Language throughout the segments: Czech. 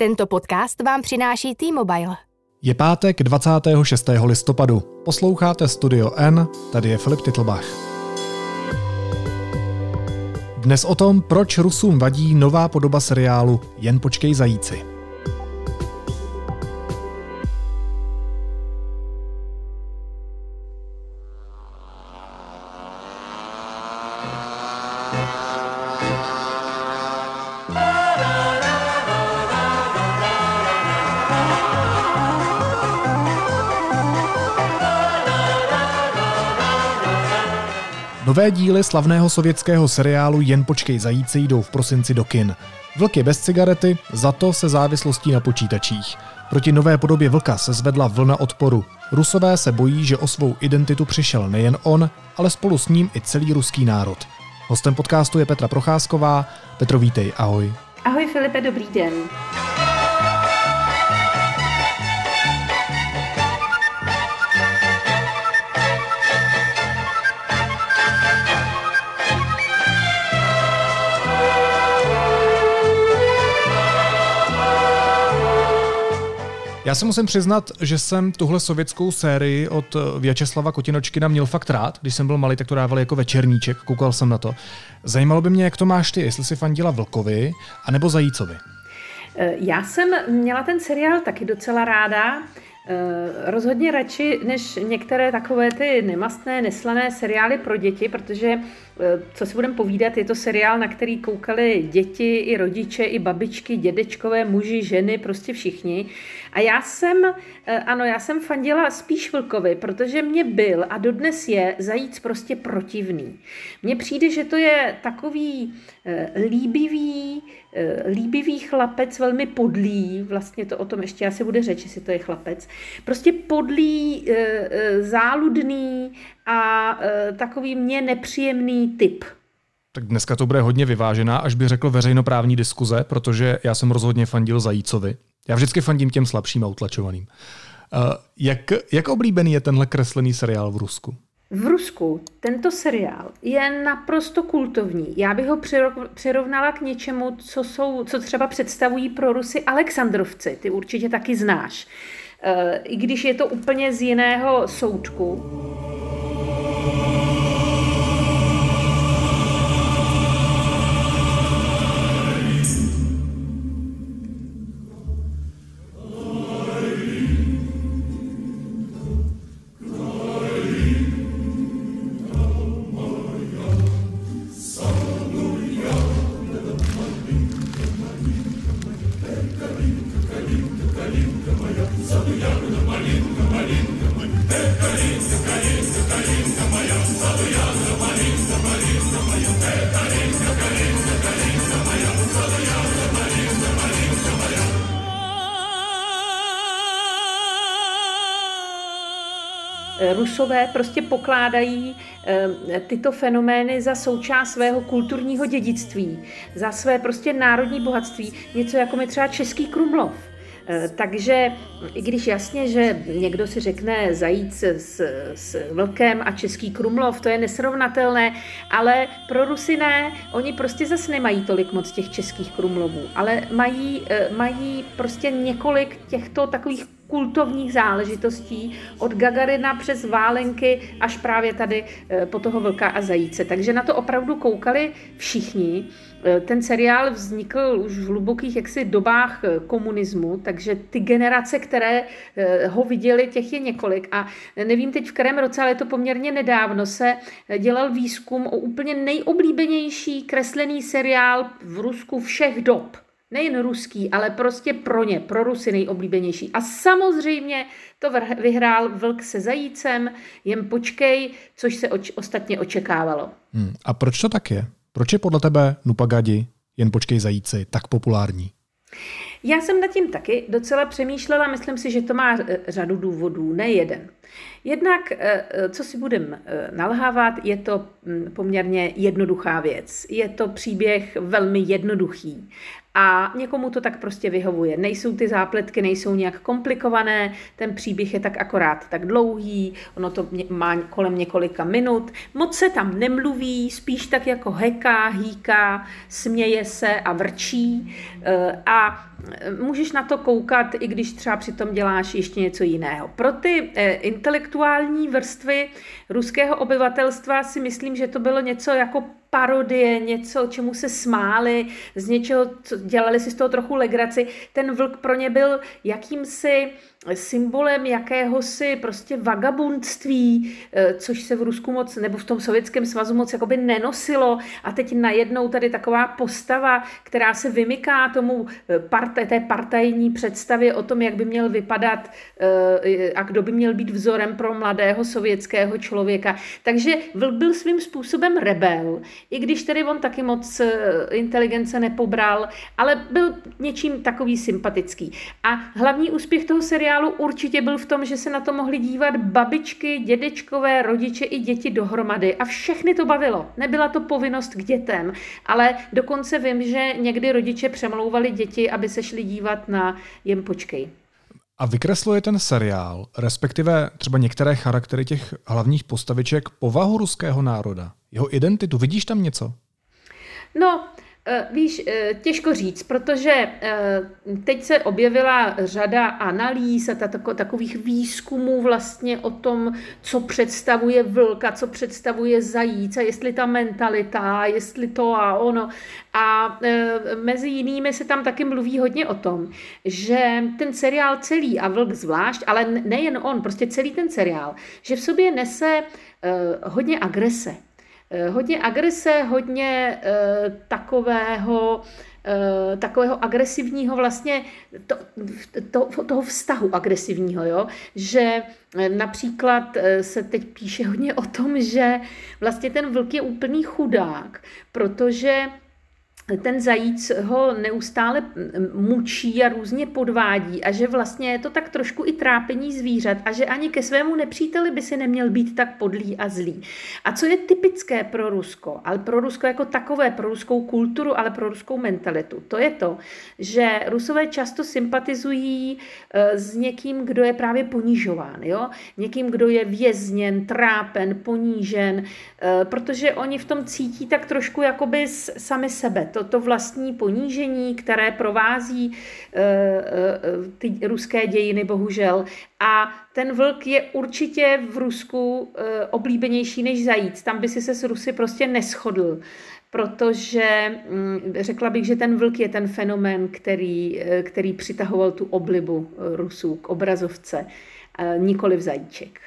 Tento podcast vám přináší T-Mobile. Je pátek 26. listopadu. Posloucháte Studio N, tady je Filip Titlbach. Dnes o tom, proč Rusům vadí nová podoba seriálu Jen počkej zajíci. Nové díly slavného sovětského seriálu Jen počkej zajíci jdou v prosinci do kin. Vlk je bez cigarety, za to se závislostí na počítačích. Proti nové podobě vlka se zvedla vlna odporu. Rusové se bojí, že o svou identitu přišel nejen on, ale spolu s ním i celý ruský národ. Hostem podcastu je Petra Procházková. Petro, vítej, ahoj. Ahoj Filipe, dobrý den. Já se musím přiznat, že jsem tuhle sovětskou sérii od eh, Vyacheslava Kotinočkina měl fakt rád. Když jsem byl malý, tak to dávali jako večerníček, koukal jsem na to. Zajímalo by mě, jak to máš ty, jestli si fandila Vlkovi, anebo Zajícovi. Eh, já jsem měla ten seriál taky docela ráda. Eh, rozhodně radši než některé takové ty nemastné, neslané seriály pro děti, protože co si budeme povídat, je to seriál, na který koukali děti, i rodiče, i babičky, dědečkové, muži, ženy, prostě všichni. A já jsem, eh, ano, já jsem fandila spíš Vlkovi, protože mě byl a dodnes je zajíc prostě protivný. Mně přijde, že to je takový eh, líbivý, líbivý chlapec, velmi podlý, vlastně to o tom ještě asi bude řeč, jestli to je chlapec, prostě podlý, záludný a takový mě nepříjemný typ. Tak dneska to bude hodně vyvážená, až by řekl veřejnoprávní diskuze, protože já jsem rozhodně fandil Zajícovi. Já vždycky fandím těm slabším a utlačovaným. Uh, jak, jak oblíbený je tenhle kreslený seriál v Rusku? V Rusku tento seriál je naprosto kultovní. Já bych ho přirovnala k něčemu, co, jsou, co třeba představují pro Rusy Alexandrovci. Ty určitě taky znáš. Uh, I když je to úplně z jiného soudku. Rusové prostě pokládají eh, tyto fenomény za součást svého kulturního dědictví, za své prostě národní bohatství, něco jako mi třeba Český Krumlov. Eh, takže i když jasně, že někdo si řekne zajít s, s vlkem a český Krumlov, to je nesrovnatelné, ale pro Rusy ne, oni prostě zase nemají tolik moc těch českých Krumlovů, ale mají, eh, mají prostě několik těchto takových kultovních záležitostí od Gagarina přes Válenky až právě tady eh, po toho vlka a zajíce. Takže na to opravdu koukali všichni. Eh, ten seriál vznikl už v hlubokých jaksi dobách eh, komunismu, takže ty generace, které ho viděli, těch je několik. A nevím teď v kterém roce, ale je to poměrně nedávno, se dělal výzkum o úplně nejoblíbenější kreslený seriál v Rusku všech dob nejen ruský, ale prostě pro ně, pro Rusy nejoblíbenější. A samozřejmě to vyhrál Vlk se zajícem, jen počkej, což se oč- ostatně očekávalo. Hmm. A proč to tak je? Proč je podle tebe Nupagadi, jen počkej zajíci, tak populární? Já jsem nad tím taky docela přemýšlela, myslím si, že to má e, řadu důvodů, ne jeden. Jednak, e, e, co si budeme nalhávat, je to poměrně jednoduchá věc. Je to příběh velmi jednoduchý a někomu to tak prostě vyhovuje. Nejsou ty zápletky, nejsou nějak komplikované, ten příběh je tak akorát tak dlouhý, ono to má kolem několika minut, moc se tam nemluví, spíš tak jako heká, hýká, směje se a vrčí e, a můžeš na to koukat, i když třeba přitom děláš ještě něco jiného. Pro ty eh, intelektuální vrstvy ruského obyvatelstva si myslím, že to bylo něco jako parodie, něco, čemu se smáli, z něčeho, co dělali si z toho trochu legraci. Ten vlk pro ně byl jakýmsi symbolem jakéhosi prostě vagabundství, eh, což se v Rusku moc, nebo v tom sovětském svazu moc jakoby nenosilo a teď najednou tady taková postava, která se vymyká tomu eh, parte, té partajní představě o tom, jak by měl vypadat eh, a kdo by měl být vzorem pro mladého sovětského člověka. Takže byl svým způsobem rebel, i když tedy on taky moc inteligence nepobral, ale byl něčím takový sympatický. A hlavní úspěch toho seriálu seriálu určitě byl v tom, že se na to mohli dívat babičky, dědečkové, rodiče i děti dohromady a všechny to bavilo. Nebyla to povinnost k dětem, ale dokonce vím, že někdy rodiče přemlouvali děti, aby se šli dívat na Jem počkej. A vykresluje ten seriál, respektive třeba některé charaktery těch hlavních postaviček, povahu ruského národa, jeho identitu. Vidíš tam něco? No, víš, eh, těžko říct, protože eh, teď se objevila řada analýz a takových výzkumů vlastně o tom, co představuje vlka, co představuje zajíc a jestli ta mentalita, jestli to a ono. A mezi jinými se tam taky mluví hodně o tom, že ten seriál celý a vlk zvlášť, ale nejen on, prostě celý ten seriál, že v sobě nese hodně agrese Eh, hodně agrese, hodně uh, takového uh, takového agresivního vlastně to, to, toho vztahu agresivního, jo? že například se teď píše hodně o tom, že vlastně ten vlk je úplný chudák, protože ten zajíc ho neustále mučí a různě podvádí a že vlastně je to tak trošku i trápení zvířat a že ani ke svému nepříteli by si neměl být tak podlý a zlý. A co je typické pro Rusko, ale pro Rusko jako takové, pro ruskou kulturu, ale pro ruskou mentalitu, to je to, že Rusové často sympatizují e, s někým, kdo je právě ponižován, jo? někým, kdo je vězněn, trápen, ponížen, e, protože oni v tom cítí tak trošku jakoby sami sebe to, to vlastní ponížení, které provází e, e, ty ruské dějiny, bohužel. A ten vlk je určitě v Rusku e, oblíbenější než zajíc. Tam by si se s Rusy prostě neschodl protože mm, řekla bych, že ten vlk je ten fenomén, který, který přitahoval tu oblibu Rusů k obrazovce, nikoli v zajíček.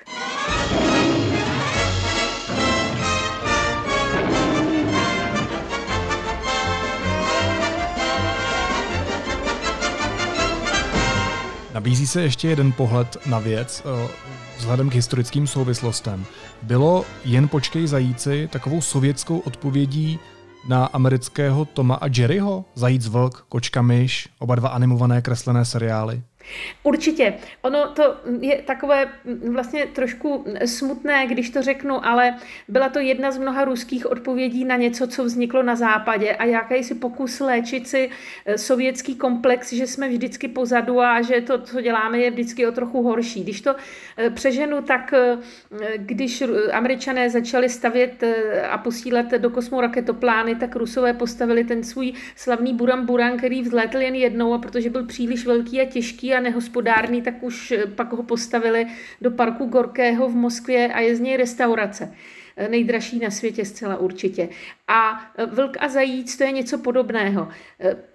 Nabízí se ještě jeden pohled na věc eh, vzhledem k historickým souvislostem. Bylo jen počkej zajíci takovou sovětskou odpovědí na amerického Toma a Jerryho? Zajíc vlk, kočka myš, oba dva animované kreslené seriály? Určitě. Ono to je takové vlastně trošku smutné, když to řeknu, ale byla to jedna z mnoha ruských odpovědí na něco, co vzniklo na západě a jakýsi pokus léčit si eh, sovětský komplex, že jsme vždycky pozadu a že to, co děláme, je vždycky o trochu horší. Když to eh, přeženu, tak eh, když američané začali stavět a posílat do kosmu raketoplány, tak rusové postavili ten svůj slavný Buran Buran, který vzlétl jen jednou a protože byl příliš velký a těžký a nehospodárný, tak už eh, pak ho postavili do parku Gorkého v Moskvě a je z něj restaurace eh, nejdražší na světě zcela určitě. A eh, vlk a zajíc to je něco podobného.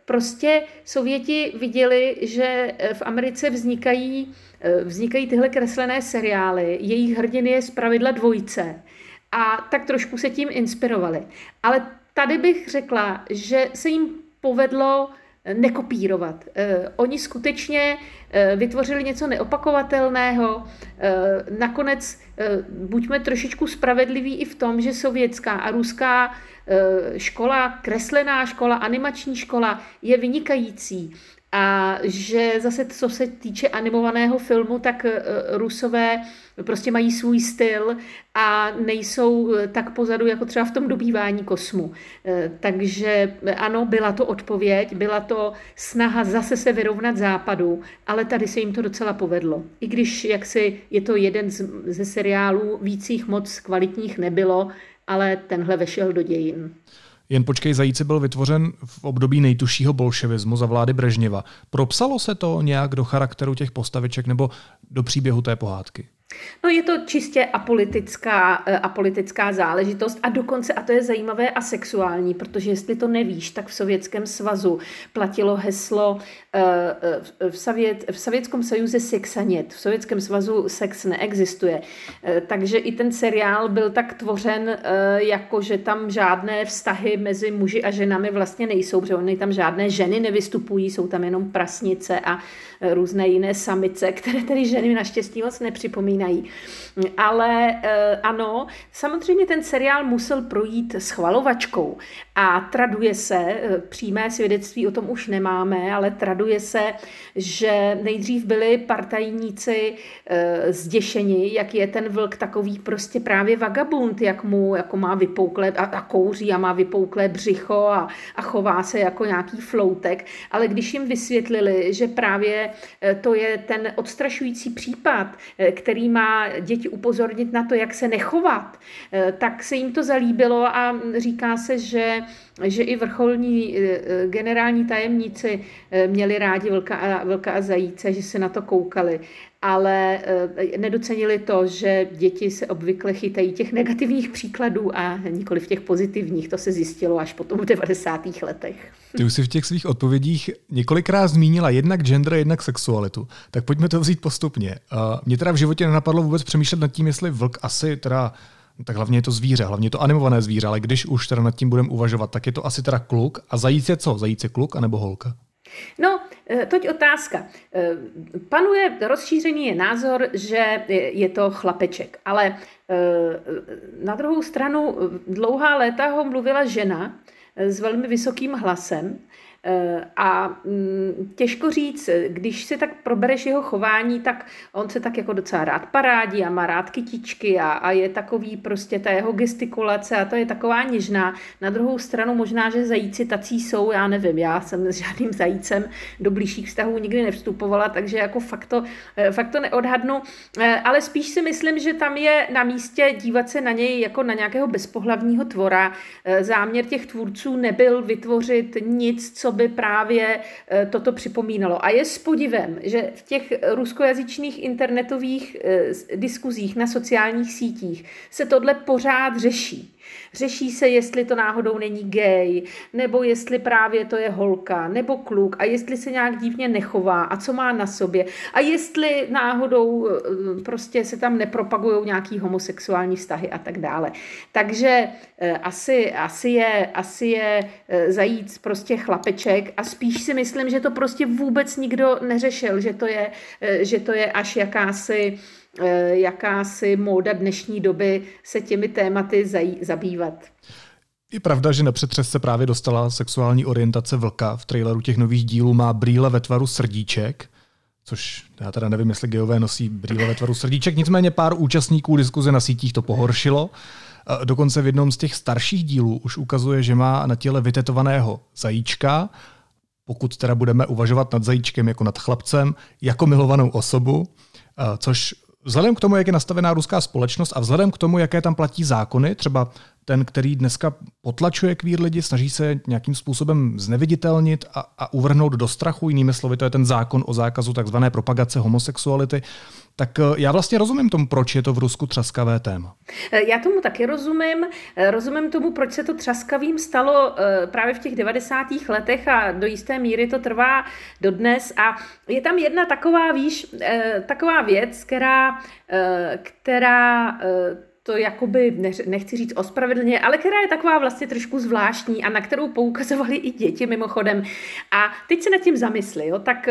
Prostě Sověti viděli, že v Americe vznikají, vznikají tyhle kreslené seriály, jejich hrdiny je zpravidla dvojice a tak trošku se tím inspirovali. Ale tady bych řekla, že se jim povedlo nekopírovat. Eh, oni skutečně eh, vytvořili něco neopakovatelného. Eh, nakonec buďme trošičku spravedliví i v tom, že sovětská a ruská škola, kreslená škola, animační škola je vynikající. A že zase, co se týče animovaného filmu, tak Rusové prostě mají svůj styl a nejsou eh, tak pozadu, jako třeba v tom dobývání kosmu. Eh, takže ano, byla to odpověď, byla to snaha zase se vyrovnat západu, ale tady se jim to docela povedlo. I když jaksi je to jeden z, ze seriálů, víc jich moc kvalitních nebylo, ale tenhle vešel do dějin. Jen počkej, zajíci byl vytvořen v období nejtušího bolševismu za vlády Brežněva. Propsalo se to nějak do charakteru těch postaviček nebo do příběhu té pohádky? No je to čistě apolitická, eh, apolitická záležitost a dokonce, a to je zajímavé, a sexuální, protože jestli to nevíš, tak v Sovětském svazu platilo heslo eh, eh, v, Sovět, v Sovětském sajuze sexanět, v Sovětském svazu sex neexistuje. Takže i ten seriál byl tak tvořen, jako že tam žádné vztahy mezi muži a ženami vlastně nejsou, protože oni tam žádné ženy nevystupují, jsou tam jenom prasnice a různé jiné samice, které tedy ženy naštěstí moc nepřipomínají. Ale eh, ano, samozřejmě ten seriál musel projít schvalovačkou a traduje se, eh, přímé svědectví o tom už nemáme, ale traduje se, že nejdřív byli partajníci e, zděšeni, jak je ten vlk takový prostě právě vagabund, jak mu jako má vypouklé a, a kouří a má vypouklé břicho a, a chová se jako nějaký floutek, ale když jim vysvětlili, že právě e, to je ten odstrašující případ, který má děti upozornit na to, jak se nechovat, tak se jim to zalíbilo a říká se, že že i vrcholní eh, eh, generální tajemníci eh, měli rádi vlka a, vlka a zajíce, že se na to koukali, ale nedocenili to, že děti se obvykle chytají těch negativních příkladů a nikoli v těch pozitivních. To se zjistilo až potom v 90. letech. Ty už si v těch svých odpovědích několikrát zmínila jednak gender, jednak sexualitu. Tak pojďme to vzít postupně. Mě teda v životě nenapadlo vůbec přemýšlet nad tím, jestli vlk asi teda tak hlavně je to zvíře, hlavně je to animované zvíře, ale když už teda nad tím budeme uvažovat, tak je to asi teda kluk. A zajíc je co? Zajíc je kluk anebo holka? No, eh, toť otázka. Eh, panuje rozšířený je názor, že je to chlapeček, ale eh, na druhou stranu dlouhá léta ho mluvila žena s velmi vysokým hlasem, a mm, těžko říct, když si tak probereš jeho chování, tak on se tak jako docela rád parádí a má rád kytičky a, a je takový prostě ta jeho gestikulace a to je taková něžná. Na druhou stranu možná, že zajíci tací jsou, já nevím, já jsem s žádným zajícem do blížších vztahů nikdy nevstupovala, takže jako fakt to, eh, fakt to neodhadnu, eh, ale spíš si myslím, že tam je na místě dívat se na něj jako na nějakého bezpohlavního tvora. Záměr těch tvůrců nebyl vytvořit nic, co by právě eh, toto připomínalo. A je s podivem, že v těch ruskojazyčných internetových eh, diskuzích na sociálních sítích se tohle pořád řeší. Řeší se, jestli to náhodou není gay, nebo jestli právě to je holka, nebo kluk, a jestli se nějak divně nechová, a co má na sobě, a jestli náhodou eh, prostě se tam nepropagují nějaký homosexuální vztahy a tak dále. Takže eh, asi, asi, je, asi je eh, zajít prostě chlapeček a spíš si myslím, že to prostě vůbec nikdo neřešil, že to je, že to je až jakási jakási móda dnešní doby se těmi tématy zabývat. Je pravda, že na přetřes se právě dostala sexuální orientace vlka. V traileru těch nových dílů má brýle ve tvaru srdíček, což já teda nevím, jestli geové nosí brýle ve tvaru srdíček, nicméně pár účastníků diskuze na sítích to pohoršilo. Dokonce v jednom z těch starších dílů už ukazuje, že má na těle vytetovaného zajíčka, pokud teda budeme uvažovat nad zajíčkem jako nad chlapcem, jako milovanou osobu, což Vzhledem k tomu, jak je nastavená ruská společnost a vzhledem k tomu, jaké tam platí zákony, třeba ten, který dneska potlačuje kvír lidi, snaží se nějakým způsobem zneviditelnit a, a uvrhnout do strachu, jinými slovy, to je ten zákon o zákazu takzvané propagace homosexuality, tak eh, já vlastně rozumím tomu, proč je to v Rusku třaskavé téma. Eh, já tomu taky rozumím. Eh, rozumím tomu, proč se to třaskavým stalo právě v těch 90. letech a do jisté míry to trvá dodnes. A je tam jedna taková, víš, taková věc, která, která to jakoby, nechci říct ospravedlně, ale která je taková vlastně trošku zvláštní a na kterou poukazovali i děti mimochodem. A teď se nad tím zamysli, jo, tak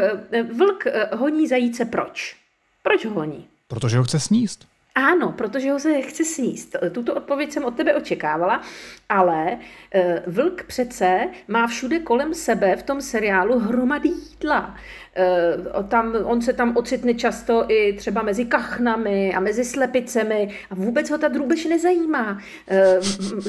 vlk honí zajíce proč? Proč ho honí? Protože ho chce sníst. Ano, protože ho se chce sníst. Tuto odpověď jsem od tebe očekávala, ale e, vlk přece má všude kolem sebe v tom seriálu hromady jídla. tam, on se tam ocitne často i třeba mezi kachnami a mezi slepicemi a vůbec ho ta drůbež nezajímá.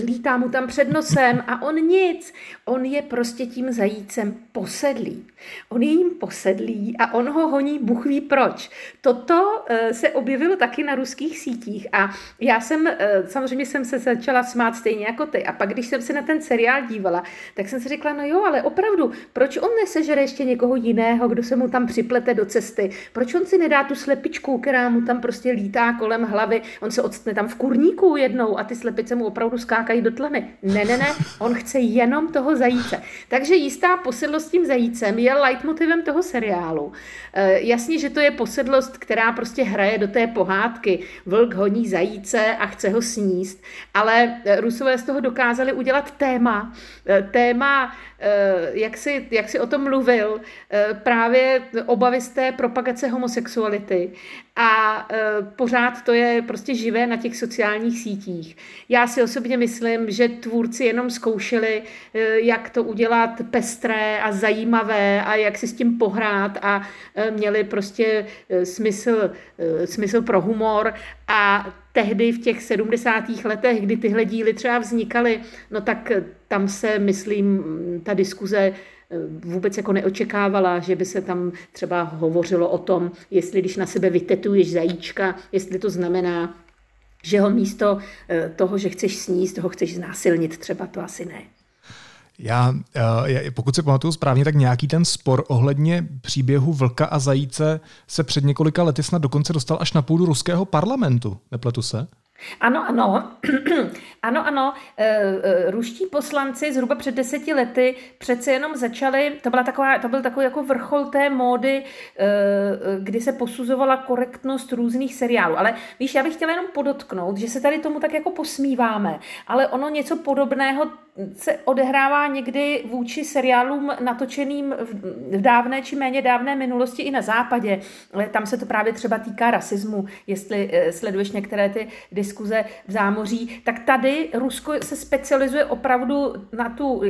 Lítá mu tam před nosem a on nic. On je prostě tím zajícem posedlý. On je jim posedlý a on ho honí, Bůh ví proč. Toto se objevilo taky na ruských sítích a já jsem, samozřejmě jsem se začala smát stejně jako ty a pak, když jsem se na ten seriál dívala, tak jsem si řekla, no jo, ale opravdu, proč on nesežere ještě někoho jiného, kdo se mu tam připlete do cesty? Proč on si nedá tu slepičku, která mu tam prostě lítá kolem hlavy? On se odstne tam v kurníku jednou a ty slepice mu opravdu skákají do tlamy. Ne, ne, ne, on chce jenom toho zajíce. Takže jistá posedlost tím zajícem je leitmotivem toho seriálu. E, jasně, že to je posedlost, která prostě hraje do té pohádky. Vlk honí zajíce a chce ho sníst, ale Rusové z toho dokázali udělat téma. E, téma Eh, jak jsi, jak jsi o tom mluvil, eh, právě obavy z té propagace homosexuality a eh, pořád to je prostě živé na těch sociálních sítích. Já si osobně myslím, že tvůrci jenom zkoušeli, jak to udělat pestré a zajímavé a jak si s tím pohrát a měli prostě smysl, smysl pro humor a tehdy v těch 70. letech, kdy tyhle díly třeba vznikaly, no tak tam se, myslím, ta diskuze vůbec jako neočekávala, že by se tam třeba hovořilo o tom, jestli když na sebe vytetuješ zajíčka, jestli to znamená, že ho místo eh, toho, že chceš sníst, ho chceš znásilnit, třeba to asi ne. Já, eh, pokud si pamatuju správně, tak nějaký ten spor ohledně příběhu vlka a zajíce se před několika lety snad dokonce dostal až na půdu ruského parlamentu. Nepletu se? Ano, ano, ano, ano. E, e, ruští poslanci zhruba před deseti lety přece jenom začali, to, byla taková, to byl takový jako vrchol té módy, e, kdy se posuzovala korektnost různých seriálů. Ale víš, já bych chtěla jenom podotknout, že se tady tomu tak jako posmíváme, ale ono něco podobného se odehrává někdy vůči seriálům natočeným v dávné či méně dávné minulosti i na západě. Tam se to právě třeba týká rasismu, jestli sleduješ některé ty diskuze v zámoří, tak tady Rusko se specializuje opravdu na tu,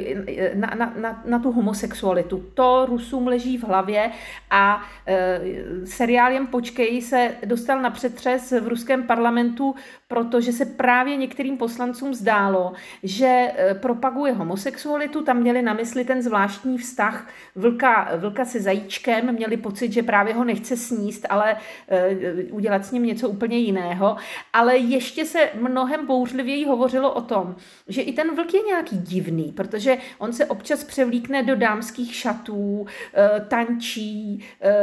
na, na, na, na tu homosexualitu. To Rusům leží v hlavě a e, seriál Jen počkej se dostal na přetřes v ruském parlamentu, protože se právě některým poslancům zdálo, že e, propaguje homosexualitu, tam měli na mysli ten zvláštní vztah vlka, vlka se zajíčkem, měli pocit, že právě ho nechce sníst, ale e, udělat s ním něco úplně jiného. Ale ještě ještě se mnohem bouřlivěji hovořilo o tom, že i ten vlk je nějaký divný, protože on se občas převlíkne do dámských šatů, eh, tančí, eh,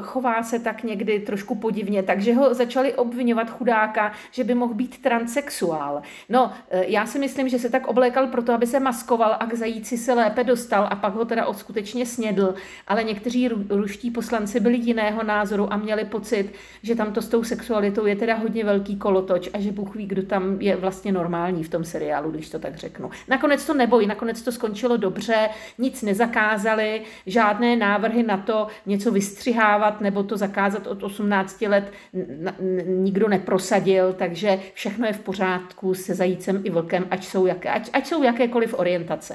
chová se tak někdy trošku podivně, takže ho začali obvinovat chudáka, že by mohl být transexuál. No, eh, já si myslím, že se tak oblékal proto, aby se maskoval a k zajíci se lépe dostal a pak ho teda skutečně snědl, ale někteří ruští poslanci byli jiného názoru a měli pocit, že tam to s tou sexualitou je teda hodně velký kolotoč a že Bůh ví, kdo tam je vlastně normální v tom seriálu, když to tak řeknu. Nakonec to nebojí, nakonec to skončilo dobře, nic nezakázali, žádné návrhy na to něco vystřihávat nebo to zakázat od 18 let nikdo neprosadil, takže všechno je v pořádku se zajícem i vlkem, ať jsou, jaké, ať, ať jsou jakékoliv orientace.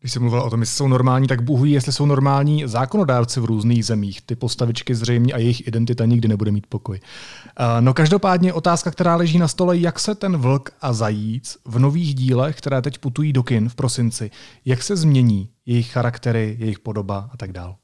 Když jsem mluvil o tom, jestli jsou normální, tak Bůh ví, jestli jsou normální zákonodárci v různých zemích. Ty postavičky zřejmě a jejich identita nikdy nebude mít pokoj. No každopádně otázka, která leží na stole, jak se ten vlk a zajíc v nových dílech, které teď putují do kin v prosinci, jak se změní jejich charaktery, jejich podoba a tak dále.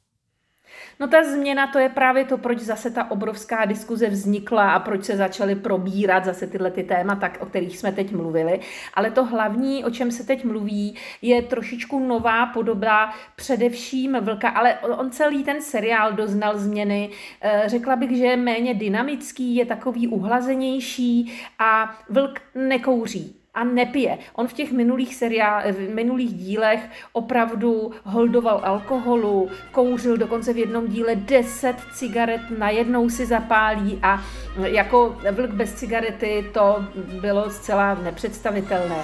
No ta změna, to je právě to, proč zase ta obrovská diskuze vznikla a proč se začaly probírat zase tyhle ty témata, o kterých jsme teď mluvili. Ale to hlavní, o čem se teď mluví, je trošičku nová podoba především vlka, ale on celý ten seriál doznal změny. Eh, řekla bych, že je méně dynamický, je takový uhlazenější a vlk nekouří a nepije. On v těch minulých, seriál, v minulých dílech opravdu holdoval alkoholu, kouřil dokonce v jednom díle 10 cigaret najednou si zapálí a jako vlk bez cigarety to bylo zcela nepředstavitelné.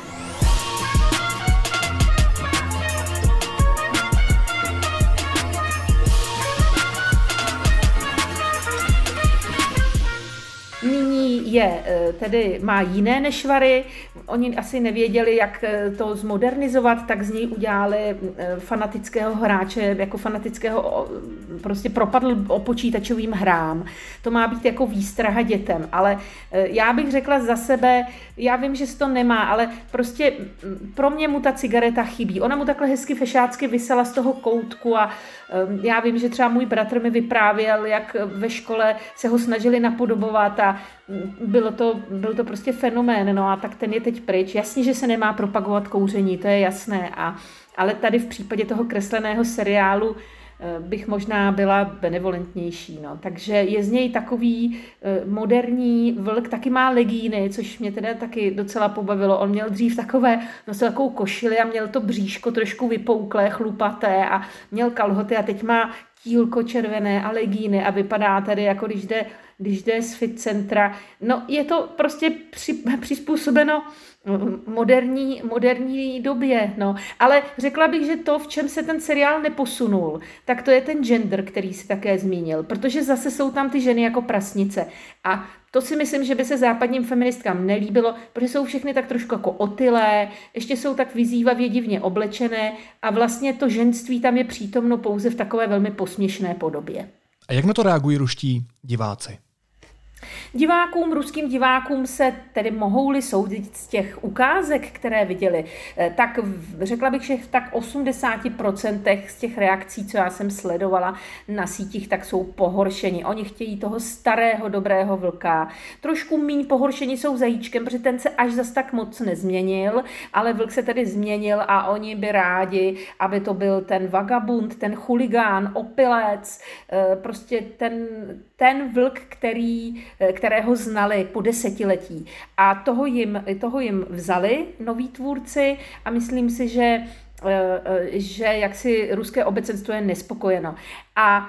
Je tedy má jiné nešvary. Oni asi nevěděli, jak to zmodernizovat, tak z něj udělali fanatického hráče, jako fanatického prostě propadl o počítačovým hrám. To má být jako výstraha dětem, ale já bych řekla za sebe, já vím, že se to nemá, ale prostě pro mě mu ta cigareta chybí. Ona mu takhle hezky fešácky vysela z toho koutku a já vím, že třeba můj bratr mi vyprávěl, jak ve škole se ho snažili napodobovat a mm, bylo to, byl to prostě fenomén, no a tak ten je teď pryč. Jasně, že se nemá propagovat kouření, to je jasné, a, ale tady v případě toho kresleného seriálu Eh, bych možná byla benevolentnější. No. Takže je z něj takový eh, moderní vlk, taky má legíny, což mě teda taky docela pobavilo. On měl dřív takové, nosil takovou košili a měl to bříško trošku vypouklé, chlupaté a měl kalhoty a teď má tílko červené a legíny a vypadá tady, jako když jde, když jde z fit centra. No je to prostě při, přizpůsobeno moderní, moderní době. No. Ale řekla bych, že to, v čem se ten seriál neposunul, tak to je ten gender, který si také zmínil, protože zase jsou tam ty ženy jako prasnice. A to si myslím, že by se západním feministkám nelíbilo, protože jsou všechny tak trošku jako otylé, ještě jsou tak vyzývavě divně oblečené a vlastně to ženství tam je přítomno pouze v takové velmi posměšné podobě. A jak na to reagují ruští diváci? Divákům, ruským divákům se tedy mohou-li soudit z těch ukázek, které viděli, eh, tak řekla bych, že v tak 80% z těch reakcí, co já jsem sledovala na sítích, tak jsou pohoršeni. Oni chtějí toho starého, dobrého vlka. Trošku míň pohoršení jsou zajíčkem, protože ten se až zas tak moc nezměnil, ale vlk se tedy změnil a oni by rádi, aby to byl ten vagabund, ten chuligán, opilec, eh, prostě ten, ten vlk, který Eh, kterého znali po desetiletí. A toho jim, toho jim vzali noví tvůrci a myslím si, že eh, eh, že jaksi ruské obecenstvo je nespokojeno. A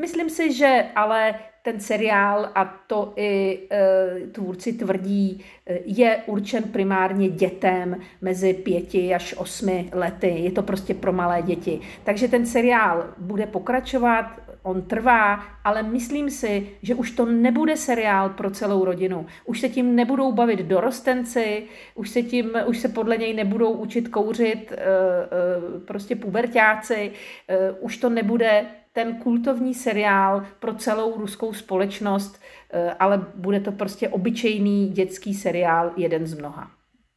myslím si, že ale ten seriál, a to i tvůrci tvrdí, je určen primárně dětem mezi pěti až osmi lety. Je to prostě pro malé děti. Takže ten seriál bude pokračovat, on trvá, ale myslím si, že už to nebude seriál pro celou rodinu. Už se tím nebudou bavit dorostenci, už se, tím, už se podle něj nebudou učit kouřit eh, eh, prostě pubertáci, eh, už to nebude ten kultovní seriál pro celou ruskou společnost, ale bude to prostě obyčejný dětský seriál, jeden z mnoha.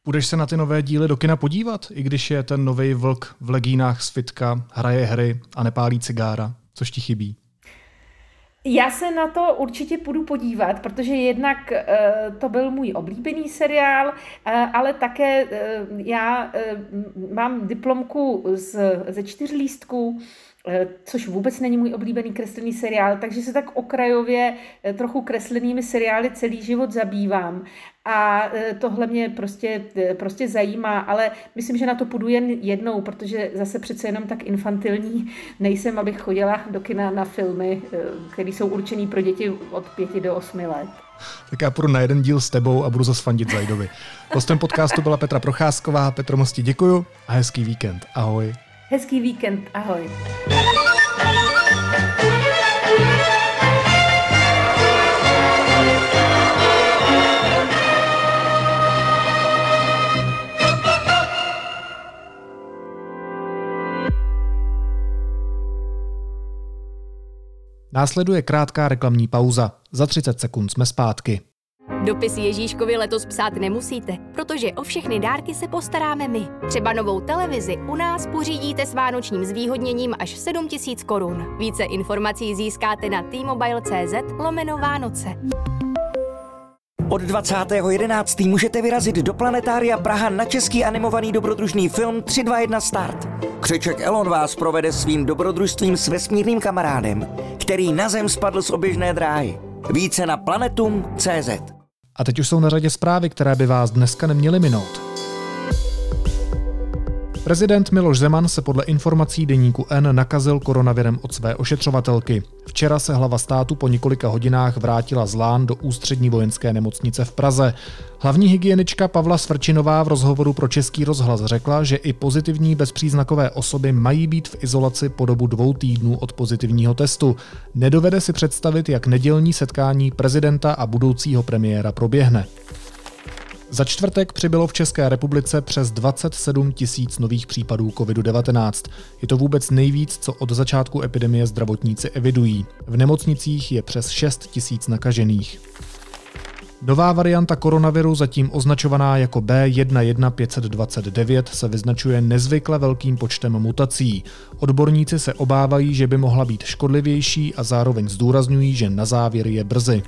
Budeš se na ty nové díly do kina podívat, i když je ten nový vlk v legínách z fitka, hraje hry a nepálí cigára? Což ti chybí? Já se na to určitě půjdu podívat, protože jednak uh, to byl můj oblíbený seriál, uh, ale také uh, já mám diplomku z, ze čtyř lístků, což vůbec není můj oblíbený kreslený seriál, takže se tak okrajově trochu kreslenými seriály celý život zabývám. A e, tohle mě prostě, e, prostě zajímá, ale myslím, že na to půjdu jen jednou, protože zase přece jenom tak infantilní nejsem, abych chodila do kina na filmy, e, které jsou určený pro děti od pěti do osmi let. Tak já půjdu na jeden díl s tebou a budu zase fandit Zajdovi. Hostem podcastu byla Petra Procházková. Petro Mosti, děkuju a hezký víkend. Ahoj. Hezký víkend. Ahoj. Následuje krátká reklamní pauza. Za 30 sekund jsme zpátky. Dopis Ježíškovi letos psát nemusíte, protože o všechny dárky se postaráme my. Třeba novou televizi u nás pořídíte s vánočním zvýhodněním až 7000 korun. Více informací získáte na t-mobile.cz lomeno Vánoce. Od 20.11. můžete vyrazit do Planetária Praha na český animovaný dobrodružný film 321 Start. Křeček Elon vás provede svým dobrodružstvím s vesmírným kamarádem, který na Zem spadl z oběžné dráhy. Více na planetum.cz A teď už jsou na řadě zprávy, které by vás dneska neměly minout. Prezident Miloš Zeman se podle informací deníku N nakazil koronavirem od své ošetřovatelky. Včera se hlava státu po několika hodinách vrátila z Lán do ústřední vojenské nemocnice v Praze. Hlavní hygienička Pavla Svrčinová v rozhovoru pro Český rozhlas řekla, že i pozitivní bezpříznakové osoby mají být v izolaci po dobu dvou týdnů od pozitivního testu. Nedovede si představit, jak nedělní setkání prezidenta a budoucího premiéra proběhne. Za čtvrtek přibylo v České republice přes 27 tisíc nových případů COVID-19. Je to vůbec nejvíc, co od začátku epidemie zdravotníci evidují. V nemocnicích je přes 6 tisíc nakažených. Nová varianta koronaviru, zatím označovaná jako B11529, se vyznačuje nezvykle velkým počtem mutací. Odborníci se obávají, že by mohla být škodlivější a zároveň zdůrazňují, že na závěr je brzy.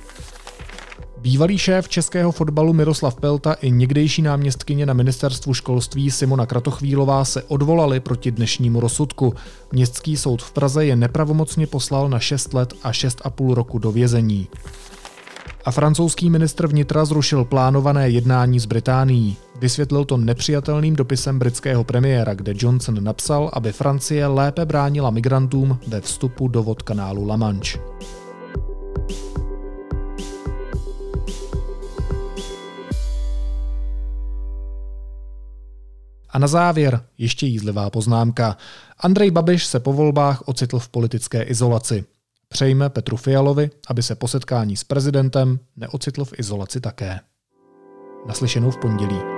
Bývalý šéf českého fotbalu Miroslav Pelta i někdejší náměstkyně na ministerstvu školství Simona Kratochvílová se odvolali proti dnešnímu rozsudku. Městský soud v Praze je nepravomocně poslal na 6 let a 6,5 roku do vězení. A francouzský ministr vnitra zrušil plánované jednání s Británií. Vysvětlil to nepřijatelným dopisem britského premiéra, kde Johnson napsal, aby Francie lépe bránila migrantům ve vstupu do vod kanálu La Manche. A na závěr ještě jízlivá poznámka. Andrej Babiš se po volbách ocitl v politické izolaci. Přejme Petru Fialovi, aby se po setkání s prezidentem neocitl v izolaci také. Naslyšenou v pondělí.